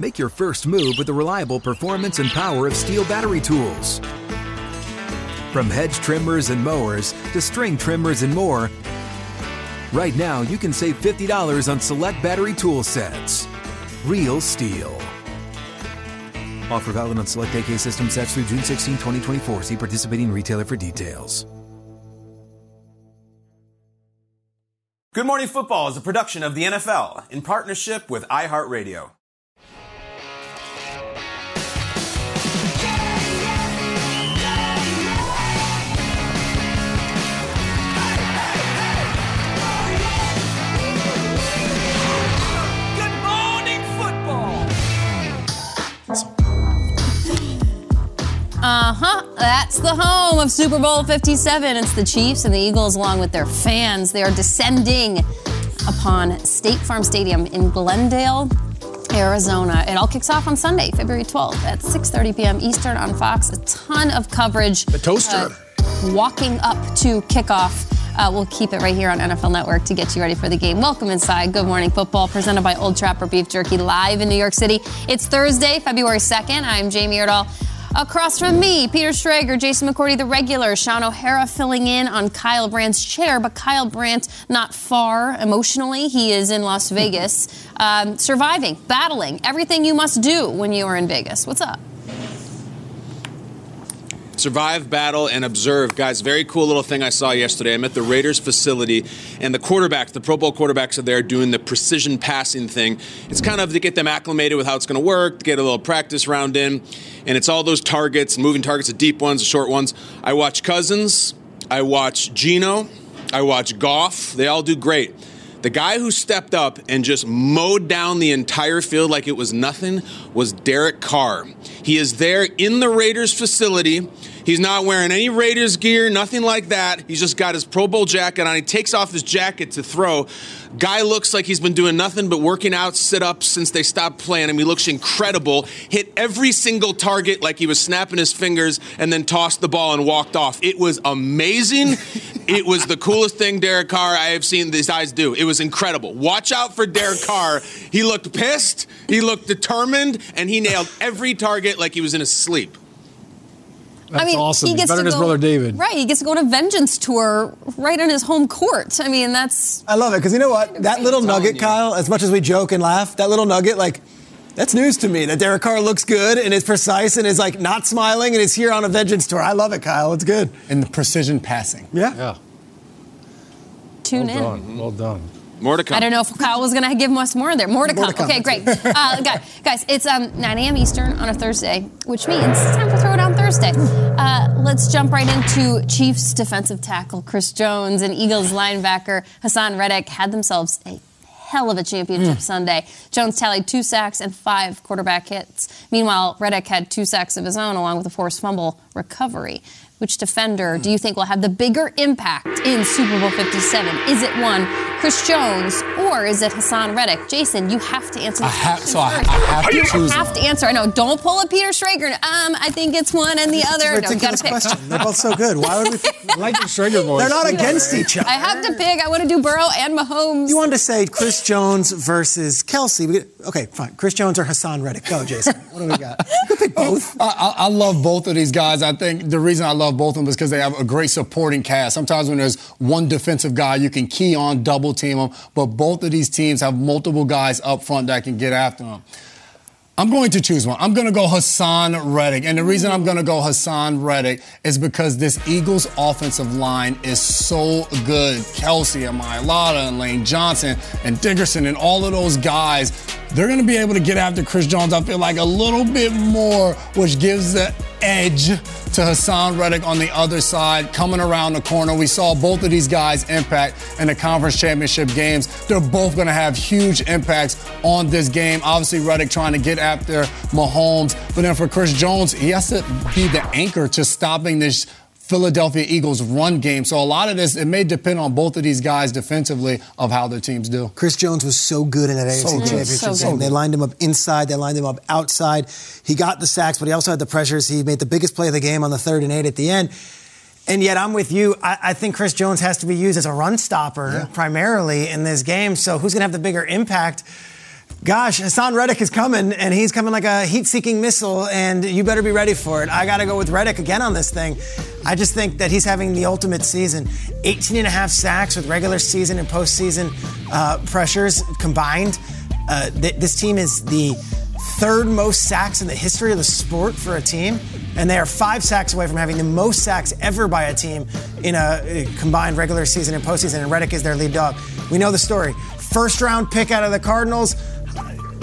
Make your first move with the reliable performance and power of STIHL battery tools. From hedge trimmers and mowers to string trimmers and more, right now you can save $50 on select battery tool sets. Real STIHL. Offer valid on select AK system sets through June 16, 2024. See participating retailer for details. Good Morning Football is a production of the NFL in partnership with iHeartRadio. Uh huh. That's the home of Super Bowl 57. It's the Chiefs and the Eagles, along with their fans. They are descending upon State Farm Stadium in Glendale, Arizona. It all kicks off on Sunday, February 12th at 6:30 p.m. Eastern on Fox. A ton of coverage. The toaster. Uh, walking up to kickoff. Uh, we'll keep it right here on NFL Network to get you ready for the game. Welcome inside. Good morning football, presented by Old Trapper Beef Jerky, live in New York City. It's Thursday, February 2nd. I'm Jamie Erdahl. Across from me, Peter Schrager, Jason McCourty, the regular, Shaun O'Hara filling in on Kyle Brandt's chair, but Kyle Brandt not far emotionally. He is in Las Vegas, um, surviving, battling, everything you must do when you are in Vegas. What's up? Survive, battle, and observe. Guys, very cool little thing I saw yesterday. I'm at the Raiders facility, and the quarterbacks, the Pro Bowl quarterbacks, are there doing the precision passing thing. It's kind of to get them acclimated with how it's going to work, to get a little practice round in, and it's all those targets, moving targets, the deep ones, the short ones. I watch Cousins, I watch Geno, I watch Goff. They all do great. The guy who stepped up and just mowed down the entire field like it was nothing was Derek Carr. He is there in the Raiders facility. He's not wearing any Raiders gear, nothing like that. He's just got his Pro Bowl jacket on. He takes off his jacket to throw. Guy looks like he's been doing nothing but working out, sit ups since they stopped playing him. He looks incredible. Hit every single target like he was snapping his fingers and then tossed the ball and walked off. It was amazing. it was the coolest thing Derek Carr I have seen these guys do. It was incredible. Watch out for Derek Carr. He looked pissed, he looked determined, and he nailed every target like he was in his sleep. That's I mean, awesome. he gets better to than his go, brother David. Right, he gets to go on a Vengeance Tour right on his home court. I mean, that's I love it because you know what? That little nugget, you. Kyle, as much as we joke and laugh, that little nugget, like, that's news to me that Derek Carr looks good and is precise and is like not smiling and is here on a vengeance tour. I love it, Kyle. It's good. And the precision passing. Yeah. Yeah. tune Well in. done. Well done. More to come. I don't know if Kyle was going to give us more there. More to, More come. to come. Okay, great. Uh, guys, guys, it's um, 9 a.m. Eastern on a Thursday, which means it's time for Throwdown Thursday. Uh, let's jump right into Chiefs defensive tackle Chris Jones and Eagles linebacker Haason Reddick had themselves a hell of a championship Sunday. Jones tallied two sacks and five quarterback hits. Meanwhile, Reddick had two sacks of his own along with a forced fumble recovery. Which defender do you think will have the bigger impact in Super Bowl 57? Is it one, Chris Jones, or is it Haason Reddick? Jason, you have to answer this I have, so I. I have to you choose have one. to answer. I know. Don't pull a Peter Schrager. Um, I think it's one and the other. It's a No, you ridiculous pick. question. They're both so good. Why would we? I like the Schrager voice. They're not against each other. I have to pick. I want to do Burrow and Mahomes. You wanted to say Chris Jones versus Kelce. Okay, fine. Chris Jones or Haason Reddick. Go, Jason. What do we got? You can pick both. I, I, I love both of these guys. I think the reason I love both of them is because they have a great supporting cast. Sometimes when there's one defensive guy, you can key on, double team them, but both of these teams have multiple guys up front that can get after them. I'm going to choose one. I'm going to go Haason Reddick. And the reason I'm going to go Haason Reddick is because this Eagles offensive line is so good. Kelce and Mailata and Lane Johnson and Dickerson and all of those guys, they're going to be able to get after Chris Jones, I feel like, a little bit more, which gives the edge to Haason Reddick on the other side, coming around the corner. We saw both of these guys impact in the conference championship games. They're both going to have huge impacts on this game. Obviously, Reddick trying to get after Mahomes, but then for Chris Jones, he has to be the anchor to stopping this Philadelphia Eagles run game. So a lot of this, it may depend on both of these guys defensively of how their teams do. Chris Jones was so good in that AFC good. Championship So game. They lined him up inside, they lined him up outside. He got the sacks, but he also had the pressures. He made the biggest play of the game on the third and eight at the end. And yet, I'm with you. I, I think Chris Jones has to be used as a run stopper primarily in this game. So, who's going to have the bigger impact? Gosh, Haason Reddick is coming, and he's coming like a heat-seeking missile, and you better be ready for it. I got to go with Reddick again on this thing. I just think that he's having the ultimate season. 18 and a half sacks with regular season and postseason uh, pressures combined. Uh, th- this team is the third most sacks in the history of the sport for a team, and they are five sacks away from having the most sacks ever by a team in a uh, combined regular season and postseason. And Reddick is their lead dog. We know the story. First round pick out of the Cardinals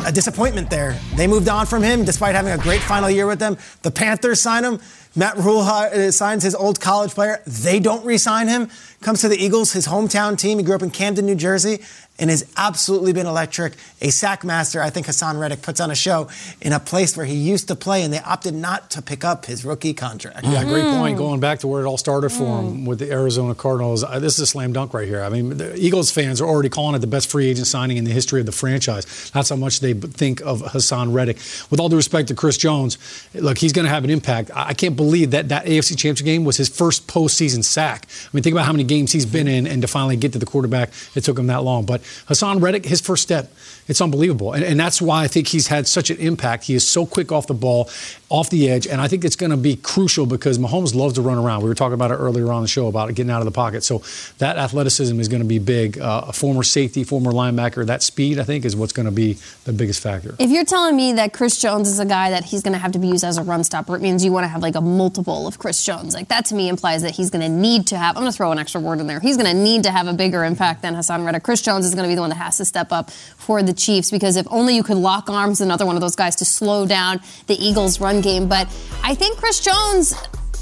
a disappointment there. They moved on from him despite having a great final year with them. The Panthers sign him. Matt Rhule uh, signs his old college player. They don't re-sign him. Comes to the Eagles, his hometown team. He grew up in Camden, New Jersey, and has absolutely been electric. A sack master. I think Haason Reddick puts on a show in a place where he used to play, and they opted not to pick up his rookie contract. Yeah, great mm-hmm. point. Going back to where it all started for him mm. with the Arizona Cardinals, this is a slam dunk right here. I mean, the Eagles fans are already calling it the best free agent signing in the history of the franchise. That's how much they think of Haason Reddick. With all due respect to Chris Jones, look, he's going to have an impact. I I can't believe that that AFC Championship game was his first postseason sack. I mean, think about how many games he's been in, and to finally get to the quarterback, it took him that long. But Haason Reddick, his first step, it's unbelievable. And, and that's why I think he's had such an impact. He is so quick off the ball, off the edge, and I think it's going to be crucial because Mahomes loves to run around. We were talking about it earlier on the show about getting out of the pocket. So that athleticism is going to be big. Uh, a former safety, former linebacker, that speed, I think, is what's going to be the biggest factor. If you're telling me that Chris Jones is a guy that he's going to have to be used as a run stopper, it means you want to have like a multiple of Chris Jones. Like that to me implies that he's going to need to have. I'm going to throw an extra word in there. He's going to need to have a bigger impact than Haason Reddick. Chris Jones is going to be the one that has to step up for the Chiefs because if only you could lock arms, another one of those guys to slow down the Eagles' run game. But I think Chris Jones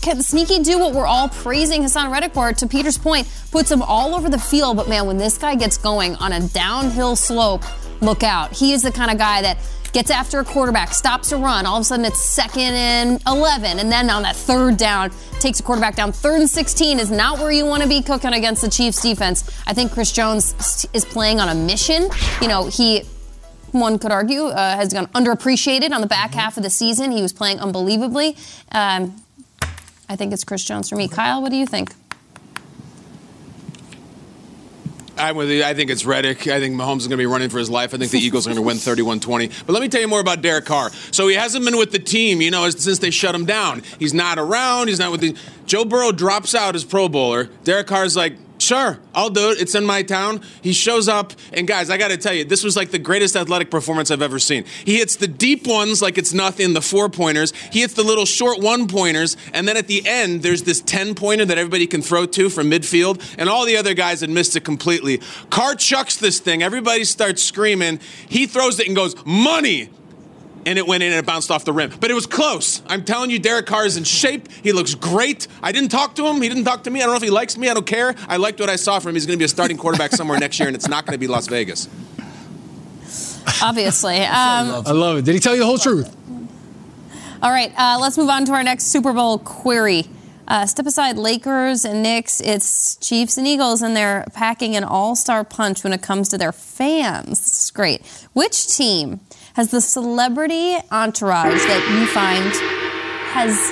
can sneaky do what we're all praising Haason Reddick for. To Peter's point, puts him all over the field. But man, when this guy gets going on a downhill slope, look out. He is the kind of guy that gets after a quarterback, stops a run. All of a sudden, it's second and 11. And then on that third down, takes a quarterback down. Third and 16 is not where you want to be cooking against the Chiefs defense. I think Chris Jones is playing on a mission. You know, he one could argue, uh, has gone underappreciated on the back half of the season. He was playing unbelievably. Um, I think it's Chris Jones for me. Kyle, what do you think? I'm with you. I think it's Reddick. I think Mahomes is going to be running for his life. I think the Eagles are going to win 31-20. But let me tell you more about Derek Carr. So he hasn't been with the team, you know, since they shut him down. He's not around. He's not with the. Joe Burrow drops out as Pro Bowler. Derek Carr's like, Sure, I'll do it. It's in my town. He shows up, and guys, I got to tell you, this was like the greatest athletic performance I've ever seen. He hits the deep ones like it's nothing, the four pointers. He hits the little short one pointers, and then at the end, there's this 10 pointer that everybody can throw to from midfield, and all the other guys had missed it completely. Carr chucks this thing, everybody starts screaming. He throws it and goes, Money! And it went in and it bounced off the rim. But it was close. I'm telling you, Derek Carr is in shape. He looks great. I didn't talk to him. He didn't talk to me. I don't know if he likes me. I don't care. I liked what I saw from him. He's going to be a starting quarterback somewhere next year, and it's not going to be Las Vegas. Obviously. Um, I love it. Did he tell you the whole truth? all right, uh, let's move on to our next Super Bowl query. Uh, step aside Lakers and Knicks. It's Chiefs and Eagles, and they're packing an all star punch when it comes to their fans. This is great. Which team has the celebrity entourage that you find has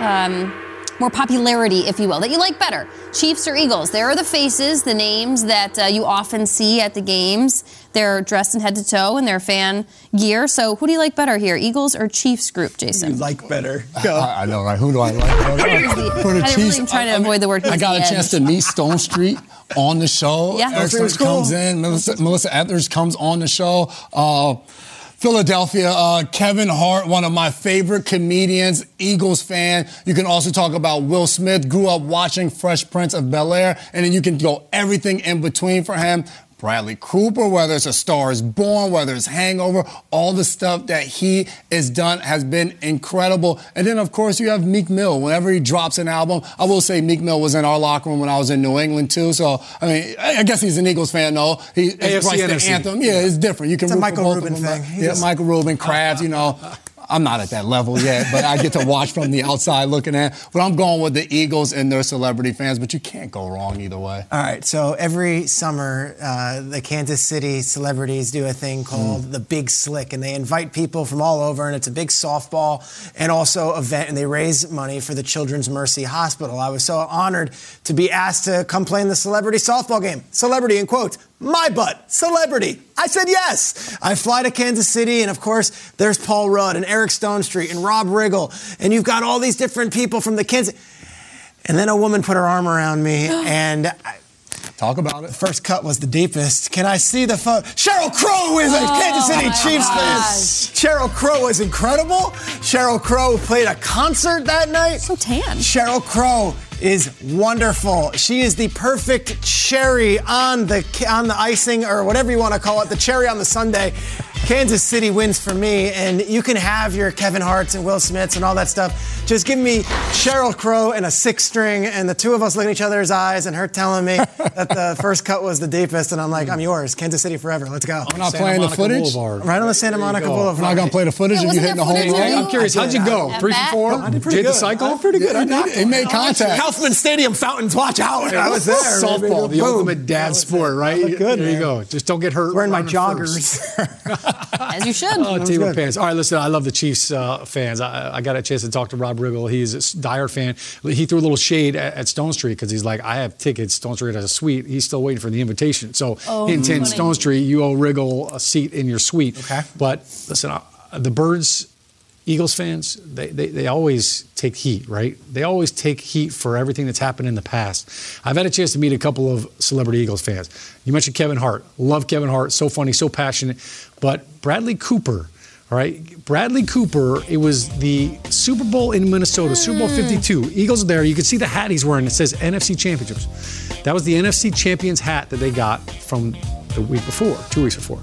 um, more popularity, if you will, that you like better? Chiefs or Eagles? There are the faces, the names that uh, you often see at the games. They're dressed in head to toe in their fan gear. So, who do you like better here, Eagles or Chiefs group, Jason? You like better. Go. I, I know, right? Who do I like? For the I Chiefs, really trying to I, avoid the word. I got a chance to meet Stonestreet on the show. Yeah, Eric Stokes cool. comes in. Melissa, Melissa Etheridge comes on the show. Uh, Philadelphia, uh, Kevin Hart, one of my favorite comedians, Eagles fan. You can also talk about Will Smith, grew up watching Fresh Prince of Bel Air, and then you can go everything in between for him. Bradley Cooper, whether it's A Star is Born, whether it's Hangover, all the stuff that he has done has been incredible. And then, of course, you have Meek Mill. Whenever he drops an album, I will say Meek Mill was in our locker room when I was in New England, too. So, I mean, I guess he's an Eagles fan, though. He writes the anthem. Yeah, it's different. You can it's a Michael Rubin thing. Yeah, Michael Rubin, Krabs, you know. I'm not at that level yet, but I get to watch from the outside looking at. But I'm going with the Eagles and their celebrity fans. But you can't go wrong either way. All right. So every summer, uh, the Kansas City celebrities do a thing called mm. the Big Slick, and they invite people from all over, and it's a big softball and also event, and they raise money for the Children's Mercy Hospital. I was so honored to be asked to come play in the celebrity softball game. Celebrity in quotes my butt, celebrity. I said yes. I fly to Kansas City, and of course, there's Paul Rudd and Eric Stonestreet and Rob Riggle, and you've got all these different people from the Kansas. And then a woman put her arm around me, and I, Talk about it. The first cut was the deepest. Can I see the photo? Sheryl Crow is a oh Kansas City Chiefs fan. Sheryl Crow was incredible. Sheryl Crow played a concert that night. So tan. Sheryl Crow is wonderful. She is the perfect cherry on the on the icing or whatever you want to call it, the cherry on the sundae. Kansas City wins for me, and you can have your Kevin Harts and Will Smiths and all that stuff. Just give me Sheryl Crow and a six string, and the two of us looking each other's eyes, and her telling me that the first cut was the deepest, and I'm like, I'm yours, Kansas City forever. Let's go. We're not Santa playing Monica the footage. Boulevard. Right on the Santa Monica Boulevard. We're not gonna play the footage yeah, if you hitting the home run. I'm curious, how'd you go? Three for four. I did pretty good. the cycle. I did pretty good. I it, it made contact. Kauffman Stadium fountains. Watch out. I was there. Softball, the ultimate dad sport, right? Good. There you go. Just don't get hurt. Wearing my joggers. As you should. Oh, team of fans. All right, listen, I love the Chiefs uh, fans. I, I, got a chance to talk to Rob Riggle. He's a dire fan. He threw a little shade at, at Stonestreet because he's like, I have tickets. Stonestreet has a suite. He's still waiting for the invitation. So, oh, hint, hint, Stonestreet, you owe Riggle a seat in your suite. Okay. But listen, uh, the Birds Eagles fans, they, they, they, always take heat, right? They always take heat for everything that's happened in the past. I've had a chance to meet a couple of celebrity Eagles fans. You mentioned Kevin Hart. Love Kevin Hart. So funny, so passionate. But Bradley Cooper, all right? Bradley Cooper, it was the Super Bowl in Minnesota, Super Bowl hmm. 52. Eagles are there. You can see the hat he's wearing. It says NFC Championships. That was the NFC Champions hat that they got from the week before, two weeks before.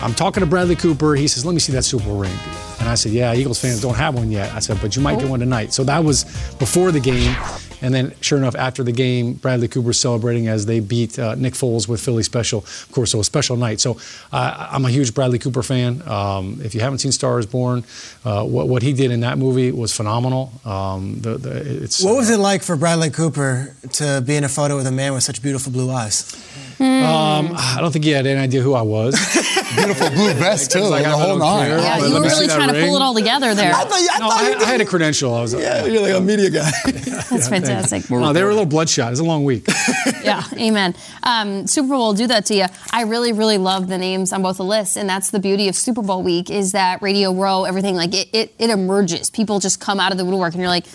I'm talking to Bradley Cooper. He says, Let me see that Super Bowl ring. And I said, Yeah, Eagles fans don't have one yet. I said, But you might oh. get one tonight. So that was before the game. And then, sure enough, after the game, Bradley Cooper celebrating as they beat uh, Nick Foles with Philly Special. Of course, so a special night. So uh, I'm a huge Bradley Cooper fan. Um, if you haven't seen Star is Born, uh, what, what, he did in that movie was phenomenal. Um, the, the, what was it like for Bradley Cooper to be in a photo with a man with such beautiful blue eyes? Mm. Um, I don't think he had any idea who I was. Beautiful blue vest too, like the whole nine. Yeah, you were really trying to pull it all together there. I thought, I, no, I, I, had a credential. I was. like, Yeah, you're like a media guy. That's yeah, fantastic. No, they were a little bloodshot. It was a long week. yeah, amen. Um, Super Bowl will do that to you. I really, really love the names on both the lists, and that's the beauty of Super Bowl week is that Radio Row, everything like it, it, it emerges. People just come out of the woodwork, and you're like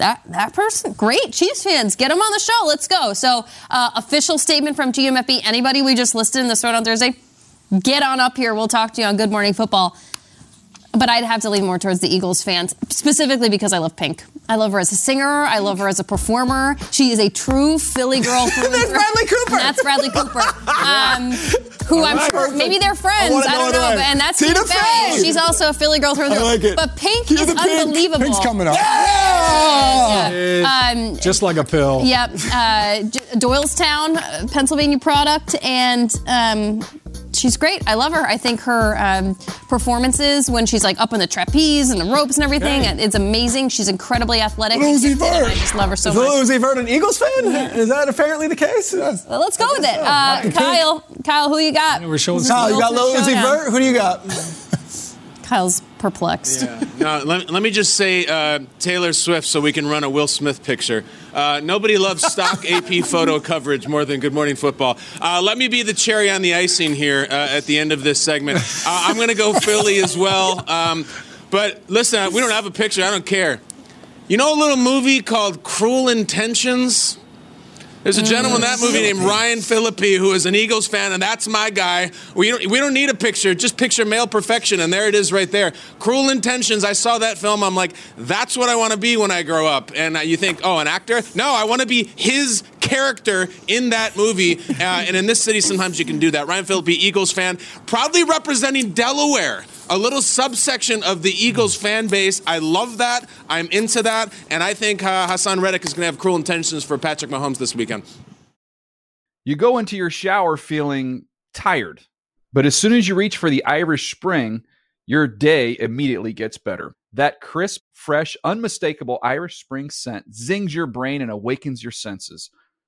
that that person, great Chiefs fans, get them on the show. Let's go. So, uh, official statement from GMFB. Anybody we just listed in the thread on Thursday, get on up here. We'll talk to you on Good Morning Football. But I'd have to lean more towards the Eagles fans, specifically because I love Pink. I love her as a singer. I love her as a performer. She is a true Philly girl. that's Bradley Cooper. that's Bradley Cooper. Um, who I'm sure maybe they're friends. I, I don't know, but, and that's Tina Fey. She's also a Philly girl through and through. Like it. But Pink Tina is unbelievable. Pink's coming up. Yeah! yeah. Um, Just like a pill. Yep. Uh, Doylestown, Pennsylvania product, and um, she's great. I love her. I think her um, performances when she's like up in the trapeze and the ropes and everything, Okay. it's amazing. She's incredibly athletic. Lucy and I just love her so Is much. Lucy Vert an Eagles fan? Is that apparently the case? Well, let's go with it. Uh, Kyle, Kyle, who you got? we're showing Kyle, you got ultimate Lucy showdown. Vert? Who do you got? Kyle's perplexed. No, let, let me just say uh, Taylor Swift so we can run a Will Smith picture. Uh, nobody loves stock AP photo coverage more than Good Morning Football. Uh, let me be the cherry on the icing here uh, at the end of this segment. Uh, I'm going to go Philly as well. Um, but listen, we don't have a picture. I don't care. You know a little movie called Cruel Intentions? There's a gentleman in that movie named Ryan Phillippe who is an Eagles fan, and that's my guy. We don't, we don't need a picture, just picture male perfection, and there it is right there. Cruel Intentions. I saw that film. I'm like, that's what I want to be when I grow up. And uh, you think, oh, an actor? No, I want to be his character in that movie. Uh, and in this city, sometimes you can do that. Ryan Phillippe, Eagles fan, proudly representing Delaware. A little subsection of the Eagles fan base. I love that. I'm into that. And I think uh, Haason Reddick is going to have cruel intentions for Patrick Mahomes this weekend. You go into your shower feeling tired, but as soon as you reach for the Irish Spring, your day immediately gets better. That crisp, fresh, unmistakable Irish Spring scent zings your brain and awakens your senses.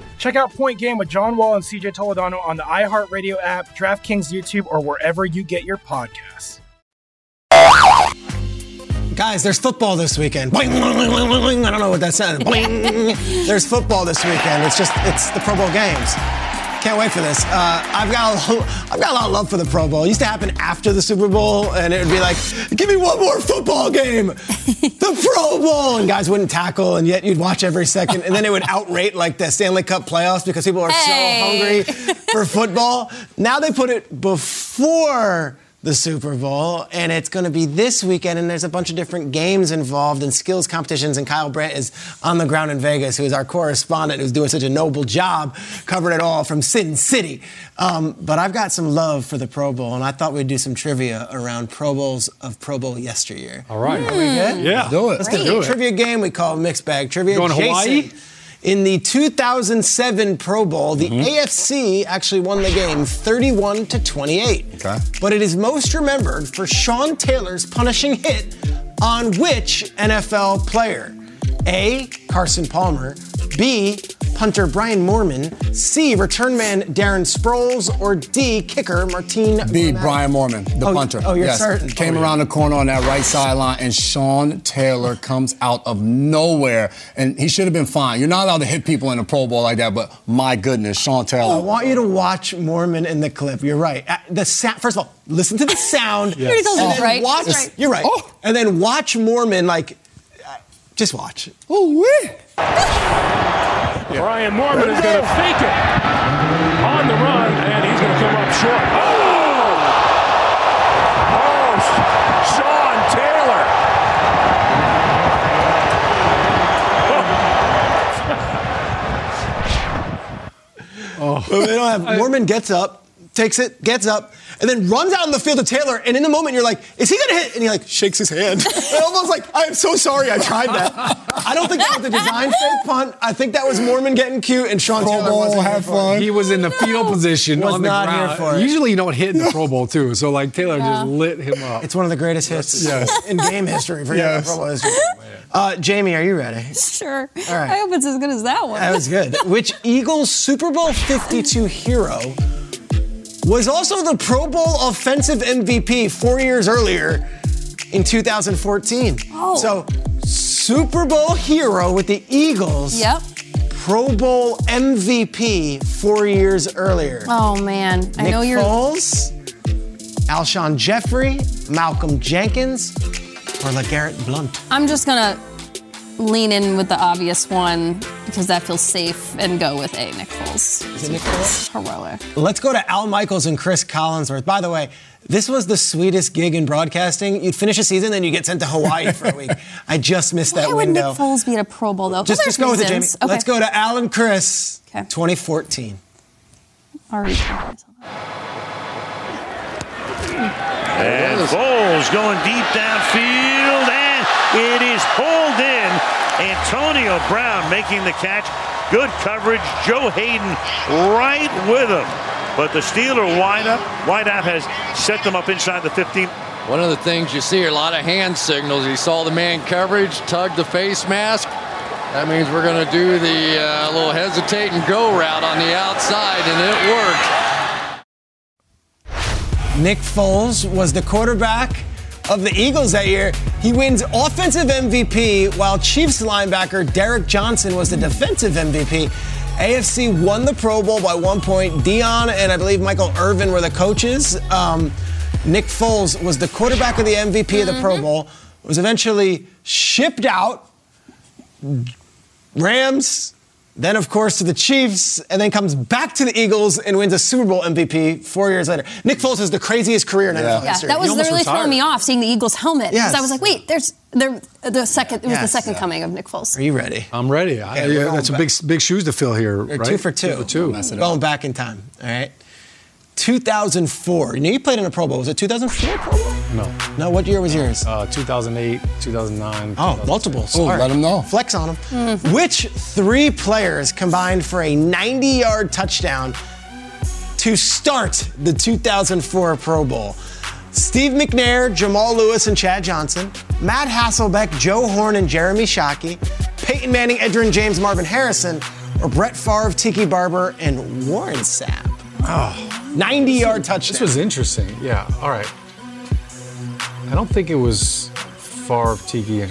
Check out Point Game with John Wall and CJ Toledano on the iHeartRadio app, DraftKings YouTube, or wherever you get your podcasts. Guys, there's football this weekend. Boing, boing, boing, boing, boing. I don't know what that said. There's football this weekend. It's just, it's the Pro Bowl games. Can't wait for this. Uh, I've got a, lo- I've got a lot of love for the Pro Bowl. It used to happen after the Super Bowl, and it would be like, "Give me one more football game, the Pro Bowl," and guys wouldn't tackle, and yet you'd watch every second, and then it would outrate like the Stanley Cup playoffs because people are Hey. so hungry for football. Now they put it before the Super Bowl, and it's going to be this weekend, and there's a bunch of different games involved and skills competitions. And Kyle Brandt is on the ground in Vegas, who is our correspondent, who's doing such a noble job covering it all from Sin City. Um, but I've got some love for the Pro Bowl, and I thought we'd do some trivia around Pro Bowls of Pro Bowl yesteryear. All right. Are we good? Yeah. Let's do it. Let's Great. do Do a it. trivia game we call Mixed Bag Trivia. Going to Hawaii? In the 2007 Pro Bowl, the Mm-hmm. AFC actually won the game 31 to 28. Okay. But it is most remembered for Sean Taylor's punishing hit on which NFL player? A. Carson Palmer. B. Punter Brian Moorman. C. Return man Darren Sproles. Or D. Kicker Martine. B. Burnett? Brian Moorman, the Oh, punter. oh, you're yes. certain. Came Oh, yeah. around the corner on that right sideline, and Sean Taylor comes out of nowhere, and he should have been fine. You're not allowed to hit people in a Pro Bowl like that, but my goodness, Sean Taylor. I want you to watch Moorman in the clip. You're right. Uh, The sa- first of all, listen to the sound. He already and then right? Watch, right. You're right. Oh. And then watch Moorman like, just watch. Ooh, yeah. Brian Moorman is going to fake it on the run, and he's going to come up short. Oh! Oh, Sean Taylor. Oh. oh. They don't have, Moorman gets up, takes it, gets up, and then runs out in the field to Taylor. And in the moment, you're like, is he going to hit? And he like shakes his hand. and almost like, I am so sorry I tried that. I don't think that was the design fake punt. I think that was Moorman getting cute and Sean Pro Taylor Bowl, wasn't have here for it. fun. He was in the field position Was on the not here ground. for it. Usually you don't hit in the Pro Bowl too. So like Taylor just lit him up. It's one of the greatest hits Yes. in game history. for Yes. Pro Bowl history. Uh, Jamie, are you ready? Sure. All right. I hope it's as good as that one. That was good. Which Eagles Super Bowl 52 hero was also the Pro Bowl offensive MVP four years earlier in 2014? Oh. So, Super Bowl hero with the Eagles. Yep. Pro Bowl MVP four years earlier. Oh man, I Nick know you're. Foles, Alshon Jeffery, Malcolm Jenkins, or LeGarrette Blunt. I'm just gonna lean in with the obvious one because that feels safe and go with A. Nick Foles. Is it Nick Foles? Heroic. Let's go to Al Michaels and Chris Collinsworth. By the way, this was the sweetest gig in broadcasting. You'd finish a season, then you get sent to Hawaii for a week. I just missed that window. Why would. Nick Foles be at a Pro Bowl though? just, Well, just there's go with it, Jamie. Okay. Let's go to Al and Chris. Okay. 2014. Already. And Foles going deep downfield, and it is pulled in. Antonio Brown making the catch. Good coverage. Joe Haden right with him. But the Steeler wideout, wideout has set them up inside the 15. One of the things you see are a lot of hand signals. He saw the man coverage, tugged the face mask. That means we're going to do the uh, little hesitate and go route on the outside, and it worked. Nick Foles was the quarterback of the Eagles that year. He wins offensive MVP while Chiefs linebacker Derrick Johnson was the defensive MVP. AFC won the Pro Bowl by one point. Deion and I believe Michael Irvin were the coaches. Um, Nick Foles was the quarterback of the MVP of the Pro Bowl. Was eventually shipped out. Rams, then of course to the Chiefs, and then comes back to the Eagles and wins a Super Bowl MVP four years later. Nick Foles has the craziest career in NFL Yeah, history. that was really throwing me off seeing the Eagles helmet because Yes. I was like, wait, there's there the second it was the Yes. second coming of Nick Foles. Are you ready? I'm ready. I, Okay, we're yeah, going that's a big big shoes to fill here, right? Two for two. Two for two. Going back in time. All right. 2004. You know, you played in a Pro Bowl. Was it 2004 Pro Bowl? No. No. What year was yours? Uh, 2008, 2009. Oh, multiple. Oh, Sorry. let them know. Flex on them. Which three players combined for a 90 yard touchdown to start the 2004 Pro Bowl? Steve McNair, Jamal Lewis, and Chad Johnson, Matt Hasselbeck, Joe Horn, and Jeremy Shockey, Peyton Manning, Edgerrin James, Marvin Harrison, or Brett Favre, Tiki Barber, and Warren Sapp. Oh. 90 yard touchdown. This was interesting. Yeah. All right. I don't think it was Favre, Tiki.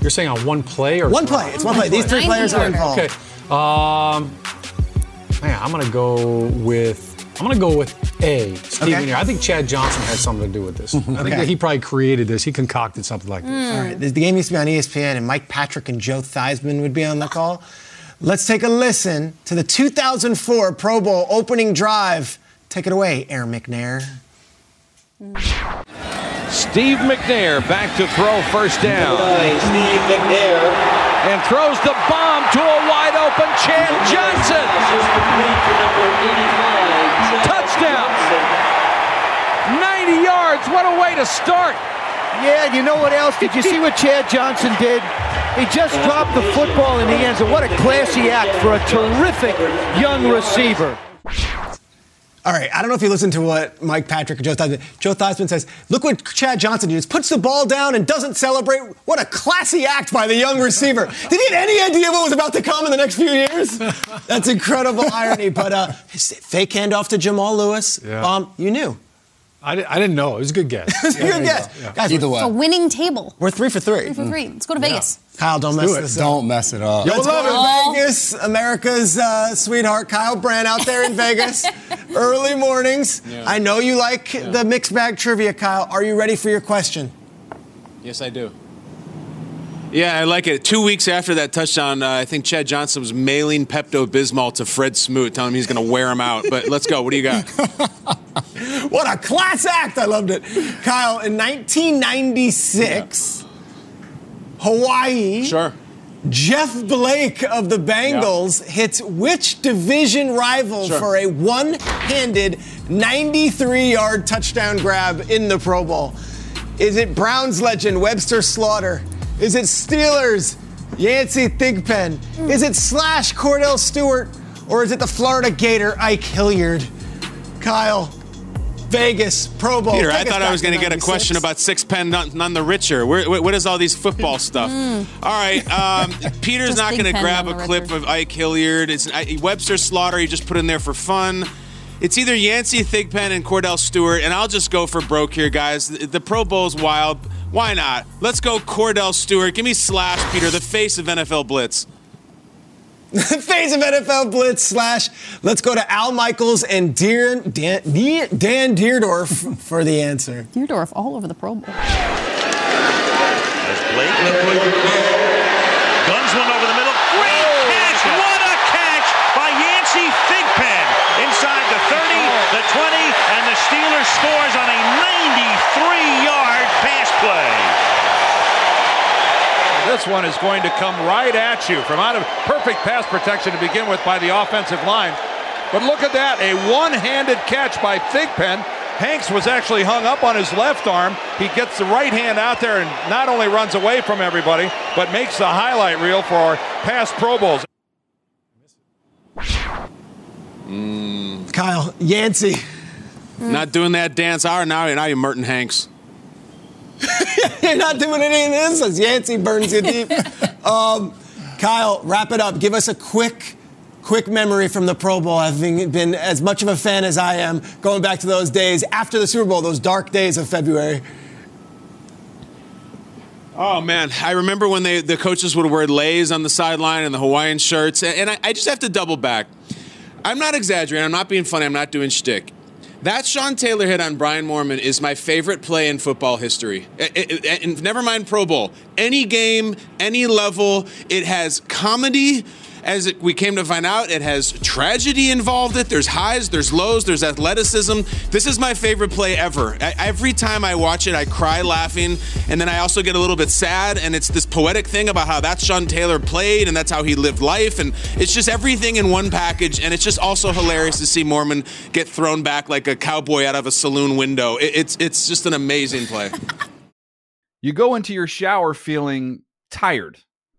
You're saying on one play or One play. It's one play. These three players are involved. Okay. Um, man, I'm gonna go with. I'm gonna go with A. Okay. McNair. I think Chad Johnson had something to do with this. I think that he probably created this. He concocted something like this. All right, the game used to be on ESPN, and Mike Patrick and Joe Theismann would be on the call. Let's take a listen to the 2004 Pro Bowl opening drive. Take it away, Air McNair. Steve McNair back to throw first down. Steve McNair. And throws the bomb to a wide open Chad Johnson. Touchdown. 90 yards. What a way to start. Yeah, you know what else? Did you see what Chad Johnson did? He just dropped the football in the end zone. What a classy act for a terrific young receiver. All right, I don't know if you listened to what Mike Patrick and Joe Theismann. Joe Theismann says, "Look what Chad Johnson does: puts the ball down and doesn't celebrate. What a classy act by the young receiver. Did he have any idea what was about to come in the next few years? That's incredible irony. But uh, fake handoff to Jamal Lewis. Yeah. Um, you knew. I, di- I didn't know. It was a good guess. It was a good guess. Guys, Either It's a winning table. we're three for three. Three for three. Let's go to Vegas. Kyle, don't mess this up. Don't mess it up. Let's love go it. to Vegas, America's uh, sweetheart, Kyle Brandt out there in Vegas. Early mornings. I know you like the mixed bag trivia, Kyle. Are you ready for your question? Yes, I do. Yeah, I like it. Two weeks after that touchdown, uh, I think Chad Johnson was mailing Pepto Bismol to Fred Smoot, telling him he's going to wear him out. But let's go. What do you got? What a class act! I loved it. Kyle, in 1996, Hawaii Sure. Jeff Blake of the Bengals hits which division rival Sure. for a one handed 93 yard touchdown grab in the Pro Bowl? Is it Browns legend Webster Slaughter? Is it Steelers Yancey Thigpen? Is it Slash Cordell Stewart? Or is it the Florida Gator Ike Hilliard? Kyle, Vegas, Pro Bowl. Peter, I Take us thought I was going to get a question about six pen, none, none the richer. Where, where- what is all these football stuff? All right, um, Peter's not going to grab a clip richer. of Ike Hilliard. It's I, Webster Slaughter. He just put in there for fun. It's either Yancey Thigpen and Cordell Stewart, and I'll just go for broke here, guys. The, the Pro Bowl's wild. Why not? Let's go Cordell Stewart. Give me slash Peter, the face of NFL Blitz. The face of NFL Blitz slash. Let's go to Al Michaels and Dan, Dan, Dan Dierdorf for the answer. Dierdorf all over the Pro Bowl. As Blake guns one over the middle. Great catch! What a catch by Yancey Thigpen inside the 30, the 20, and the Steelers scores on a 93-yard pass play. This one is going to come right at you from out of perfect pass protection to begin with by the offensive line. But look at that, a one-handed catch by Thigpen. Hanks was actually hung up on his left arm. He gets the right hand out there and not only runs away from everybody, but makes the highlight reel for our past Pro Bowls. Kyle, Yancey. Not doing that dance hour now. Now you're Merton Hanks. You're not doing any of this as Yancey burns you deep. um, Kyle, wrap it up. Give us a quick, quick memory from the Pro Bowl. Having been as much of a fan as I am, going back to those days after the Super Bowl, those dark days of February. Oh man, I remember when they the coaches would wear leis on the sideline and the Hawaiian shirts, and, and I, I just have to double back. I'm not exaggerating. I'm not being funny. I'm not doing shtick. That Sean Taylor hit on Brian Moorman is my favorite play in football history. I- I- I- and never mind Pro Bowl. Any game, any level, it has comedy. As it, we came to find out, it has tragedy involved. It there's highs, there's lows, there's athleticism. This is my favorite play ever. I, every time I watch it, I cry laughing, and then I also get a little bit sad. And it's this poetic thing about how that's Sean Taylor played, and that's how he lived life, and it's just everything in one package. And it's just also hilarious to see Moorman get thrown back like a cowboy out of a saloon window. It, it's it's just an amazing play. You go into your shower feeling tired,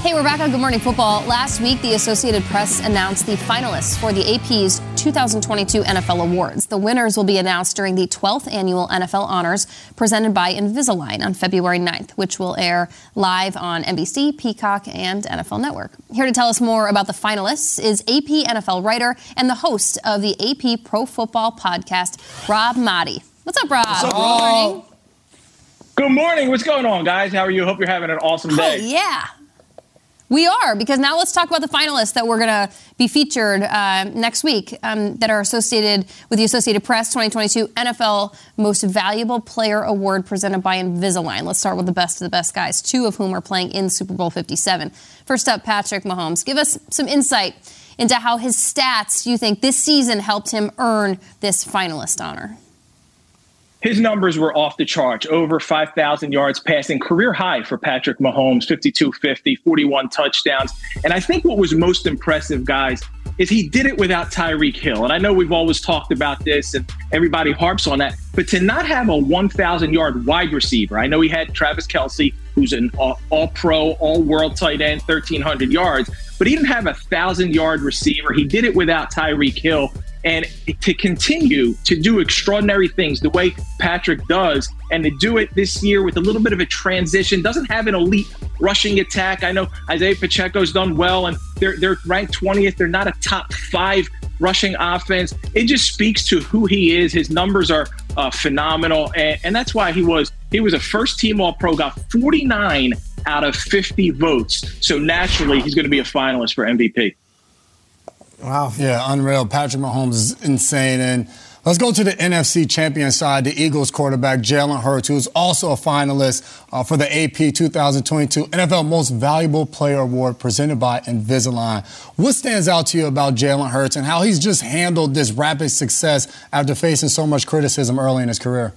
Hey, we're back on Good Morning Football. Last week, the Associated Press announced the finalists for the AP's 2022 NFL awards. The winners will be announced during the 12th annual NFL Honors presented by Invisalign on February 9th, which will air live on NBC, Peacock, and NFL Network. Here to tell us more about the finalists is AP NFL writer and the host of the AP Pro Football podcast, Rob Maaddi. What's up, Rob? What's up, Good morning. Good morning. What's going on, guys? How are you? Hope you're having an awesome oh, day. Oh, yeah. We are, because now let's talk about the finalists that we're going to be featured uh, next week um, that are associated with the Associated Press 2022 NFL Most Valuable Player Award presented by Invisalign. Let's start with the best of the best guys, two of whom are playing in Super Bowl 57. First up, Patrick Mahomes. Give us some insight into how his stats you think this season helped him earn this finalist honor his numbers were off the charts over 5,000 yards passing, career high for Patrick Mahomes, 5250, 41 touchdowns. And I think what was most impressive, guys, is he did it without Tyreek Hill. And I know we've always talked about this and everybody harps on that, but to not have a 1,000 yard wide receiver, I know he had Travis Kelce, who's an all pro, all world tight end, 1,300 yards, but he didn't have a 1,000 yard receiver. He did it without Tyreek Hill and to continue to do extraordinary things the way Patrick does, and to do it this year with a little bit of a transition, doesn't have an elite rushing attack. I know Isaiah Pacheco's done well, and they're they're ranked 20th. They're not a top five rushing offense. It just speaks to who he is. His numbers are uh, phenomenal, and, and that's why he was he was a first team All Pro, got 49 out of 50 votes. So naturally, he's going to be a finalist for MVP. Wow. Yeah, unreal. Patrick Mahomes is insane. And let's go to the NFC champion side, the Eagles quarterback, Jalen Hurts, who's also a finalist uh, for the AP 2022 NFL Most Valuable Player Award presented by Invisalign. What stands out to you about Jalen Hurts and how he's just handled this rapid success after facing so much criticism early in his career?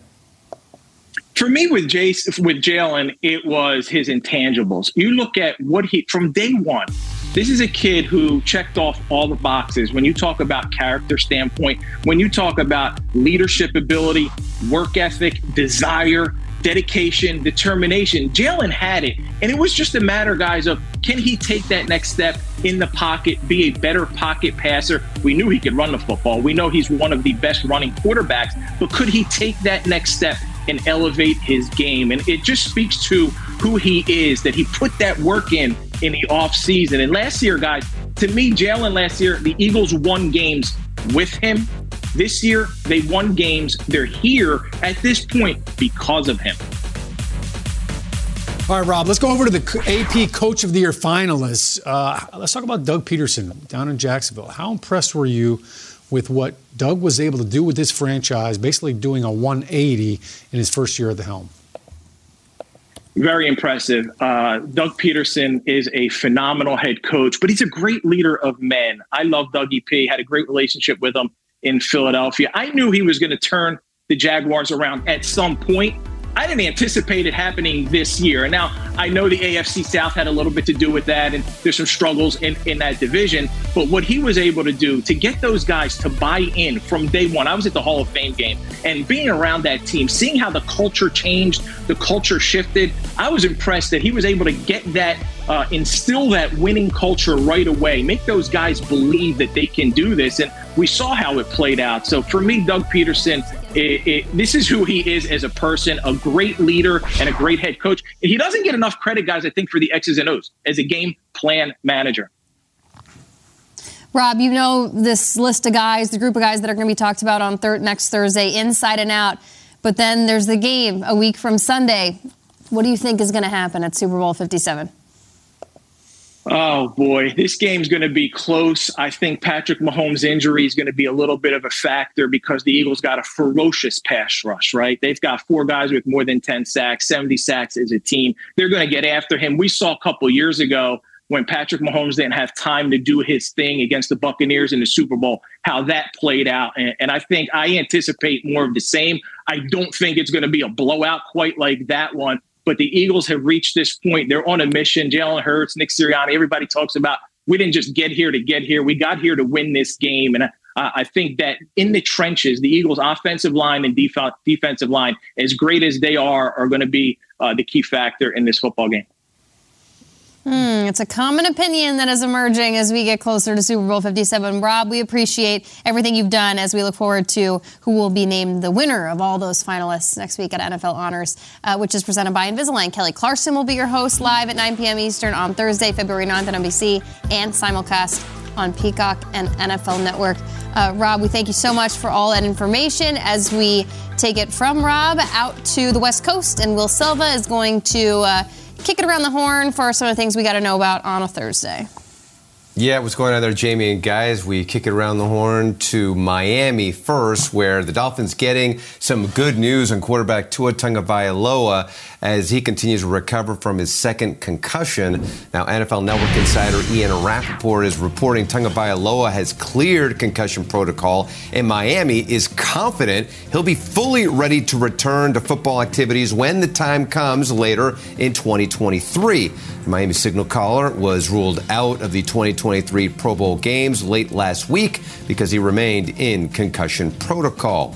For me, with Jace, with Jalen, it was his intangibles. You look at what he from day one this is a kid who checked off all the boxes. When you talk about character standpoint, when you talk about leadership ability, work ethic, desire, dedication, determination, Jalen had it. And it was just a matter, guys, of can he take that next step in the pocket, be a better pocket passer? We knew he could run the football. We know he's one of the best running quarterbacks, but could he take that next step and elevate his game? And it just speaks to who he is that he put that work in in the offseason. And last year, guys, to me, Jalen last year, the Eagles won games with him. This year, they won games. They're here at this point because of him. All right, Rob, let's go over to the AP Coach of the Year finalists. Uh, let's talk about Doug Pederson down in Jacksonville. How impressed were you with what Doug was able to do with this franchise, basically doing a 180 in his first year at the helm? Very impressive. Uh, Doug Pederson is a phenomenal head coach, but he's a great leader of men. I love Dougie P. Had a great relationship with him in Philadelphia. I knew he was going to turn the Jaguars around at some point. I didn't anticipate it happening this year. And now I know the AFC South had a little bit to do with that, and there's some struggles in, in that division. But what he was able to do to get those guys to buy in from day one, I was at the Hall of Fame game, and being around that team, seeing how the culture changed, the culture shifted, I was impressed that he was able to get that, uh, instill that winning culture right away, make those guys believe that they can do this. And we saw how it played out. So for me, Doug Pederson, it, it, this is who he is as a person, a great leader and a great head coach. He doesn't get enough credit, guys, I think, for the X's and O's as a game plan manager. Rob, you know this list of guys, the group of guys that are going to be talked about on thir- next Thursday, inside and out. But then there's the game a week from Sunday. What do you think is going to happen at Super Bowl 57? Oh boy, this game's going to be close. I think Patrick Mahomes' injury is going to be a little bit of a factor because the Eagles got a ferocious pass rush, right? They've got four guys with more than 10 sacks, 70 sacks as a team. They're going to get after him. We saw a couple years ago when Patrick Mahomes didn't have time to do his thing against the Buccaneers in the Super Bowl, how that played out. And, and I think I anticipate more of the same. I don't think it's going to be a blowout quite like that one. But the Eagles have reached this point. They're on a mission. Jalen Hurts, Nick Sirianni, everybody talks about we didn't just get here to get here. We got here to win this game. And I, I think that in the trenches, the Eagles' offensive line and def- defensive line, as great as they are, are going to be uh, the key factor in this football game. Hmm, it's a common opinion that is emerging as we get closer to Super Bowl 57. Rob, we appreciate everything you've done as we look forward to who will be named the winner of all those finalists next week at NFL Honors, uh, which is presented by Invisalign. Kelly Clarkson will be your host live at 9 p.m. Eastern on Thursday, February 9th on NBC and simulcast on Peacock and NFL Network. Uh, Rob, we thank you so much for all that information as we take it from Rob out to the West Coast, and Will Selva is going to uh, kick it around the horn for some of the things we got to know about on a Thursday. Yeah, what's going on there, Jamie and guys? We kick it around the horn to Miami first, where the Dolphins getting some good news on quarterback Tua Tagovailoa as he continues to recover from his second concussion. Now, NFL Network insider Ian Rapoport is reporting Tagovailoa has cleared concussion protocol, and Miami is confident he'll be fully ready to return to football activities when the time comes later in 2023. Miami signal caller was ruled out of the 2023 Pro Bowl games late last week because he remained in concussion protocol.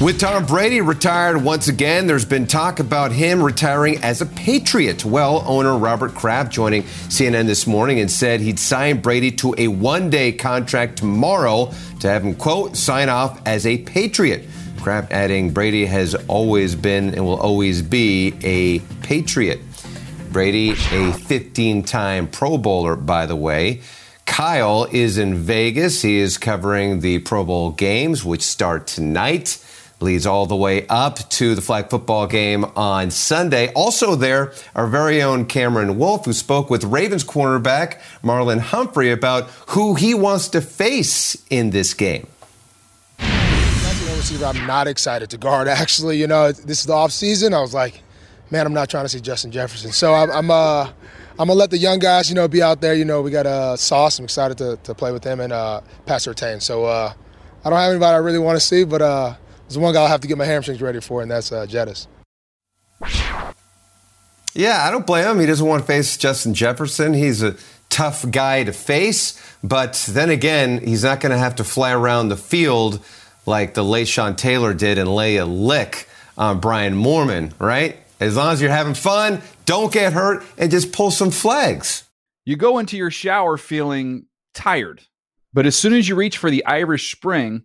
With Tom Brady retired once again, there's been talk about him retiring as a Patriot. Well, owner Robert Kraft joining CNN this morning and said he'd sign Brady to a one day contract tomorrow to have him, quote, sign off as a Patriot. Kraft adding Brady has always been and will always be a Patriot. Brady, a 15 time Pro Bowler, by the way. Kyle is in Vegas. He is covering the Pro Bowl games, which start tonight. Leads all the way up to the flag football game on Sunday. Also, there, our very own Cameron Wolfe, who spoke with Ravens cornerback Marlon Humphrey about who he wants to face in this game. I'm not excited to guard. Actually, you know, this is the off season. I was like, man, I'm not trying to see Justin Jefferson. So I'm, I'm uh, I'm gonna let the young guys, you know, be out there. You know, we got uh, Sauce. I'm excited to, to play with him and uh, Pat Surtain. So uh, I don't have anybody I really want to see, but uh, there's one guy I'll have to get my hamstrings ready for, and that's uh, Jettis. Yeah, I don't blame him. He doesn't want to face Justin Jefferson. He's a tough guy to face, but then again, he's not going to have to fly around the field like the late Sean Taylor did and lay a lick on Brian Moorman, right? As long as you're having fun, don't get hurt, and just pull some flags. You go into your shower feeling tired, but as soon as you reach for the Irish Spring,